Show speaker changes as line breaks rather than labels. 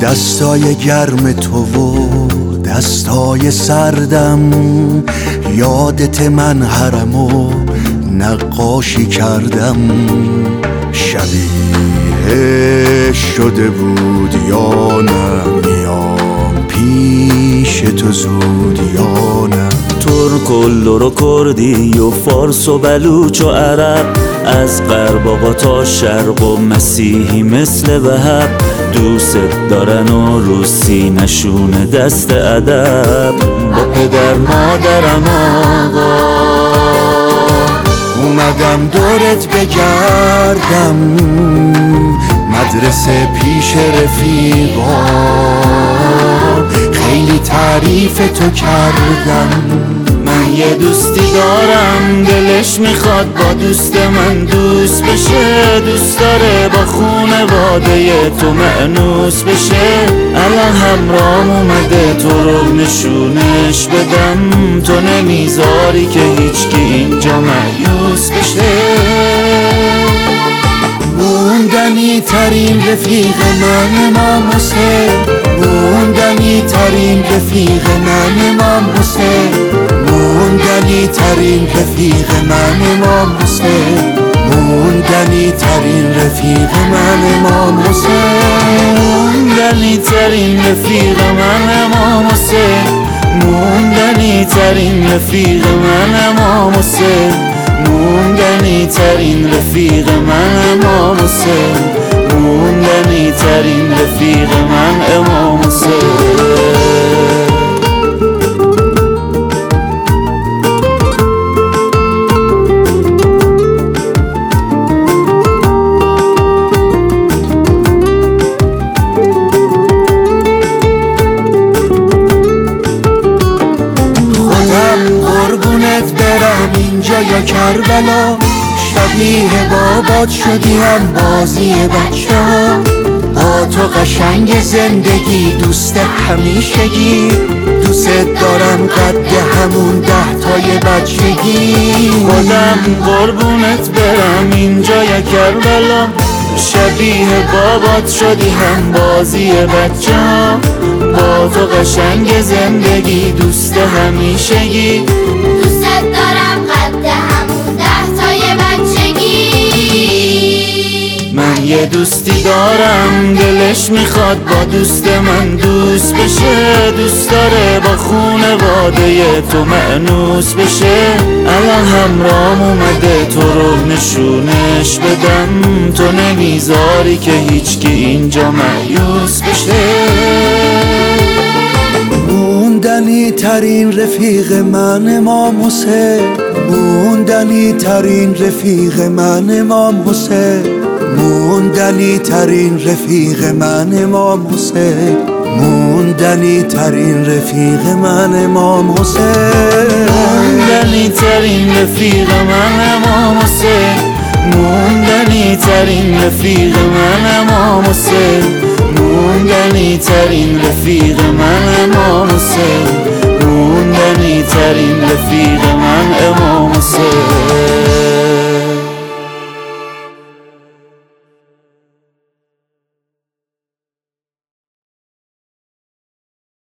دستای گرم تو و دستای سردم. یادت من حرم و نقاشی کردم. شده بود یا نه میام پیش تو زود یا نه.
ترک و لور و کردی و فارس و بلوچ و عرب. از غرب تا شرق و مسیحی مثل وهب. دوست دارن و روسی نشونه دست ادب. با پدر مادرم آقا.
اومدم دورت بگردم. مدرسه پیش رفیقا خیلی تعریف تو کردم.
من یه دوستی دارم دلش می‌خواد با دوست من دوست بشه. دوست داره با خونواده تو معنوس بشه. الان همرام اومده تو رو نشونش بدم. تو نمی‌ذاری که هیچکی اینجا معیوس بشه.
موندنی ترین رفیق من امام حسین. موندنی ترین رفیق من امام حسین. موندنی ترین رفیق من امام حسین. موندنی ترین رفیق من امام حسین.
موندنی ترین رفیق من امام حسین. موندنی ترین رفیق من امام حسین. موندنی ترین رفیق من امام حسین. موندنی ترین رفیق من امام حسین.
اینجا یا کربلا. شبیه بابات شدی هم بازی بچه ها با تو قشنگ زندگی دوست همیشگی. دوست دارم قد همون ده تای بچگی.
خودم قربونت برم اینجا یا کربلا. شبیه بابات شدی هم بازی بچه ها با تو قشنگ زندگی دوست همیشگی.
دوست دارم
یه دوستی دارم دلش می‌خواد با دوست من دوست بشه. دوست داره با خونواده تو معنوس بشه. الان همرام اومده تو رو نشونش بدم. تو نمی‌ذاری که هیچکی اینجا معیوس بشه.
موندنی ترین رفیق من امام حسین موندنی ترین رفیق من امام حسین موندنی ترین رفیق من امام حسین. موندنی ترین رفیق من امام حسین.
موندنی ترین رفیق من امام حسین. موندنی ترین رفیق من امام حسین. موندنی ترین رفیق من امام حسین. موندنی ترین رفیق من امام حسین.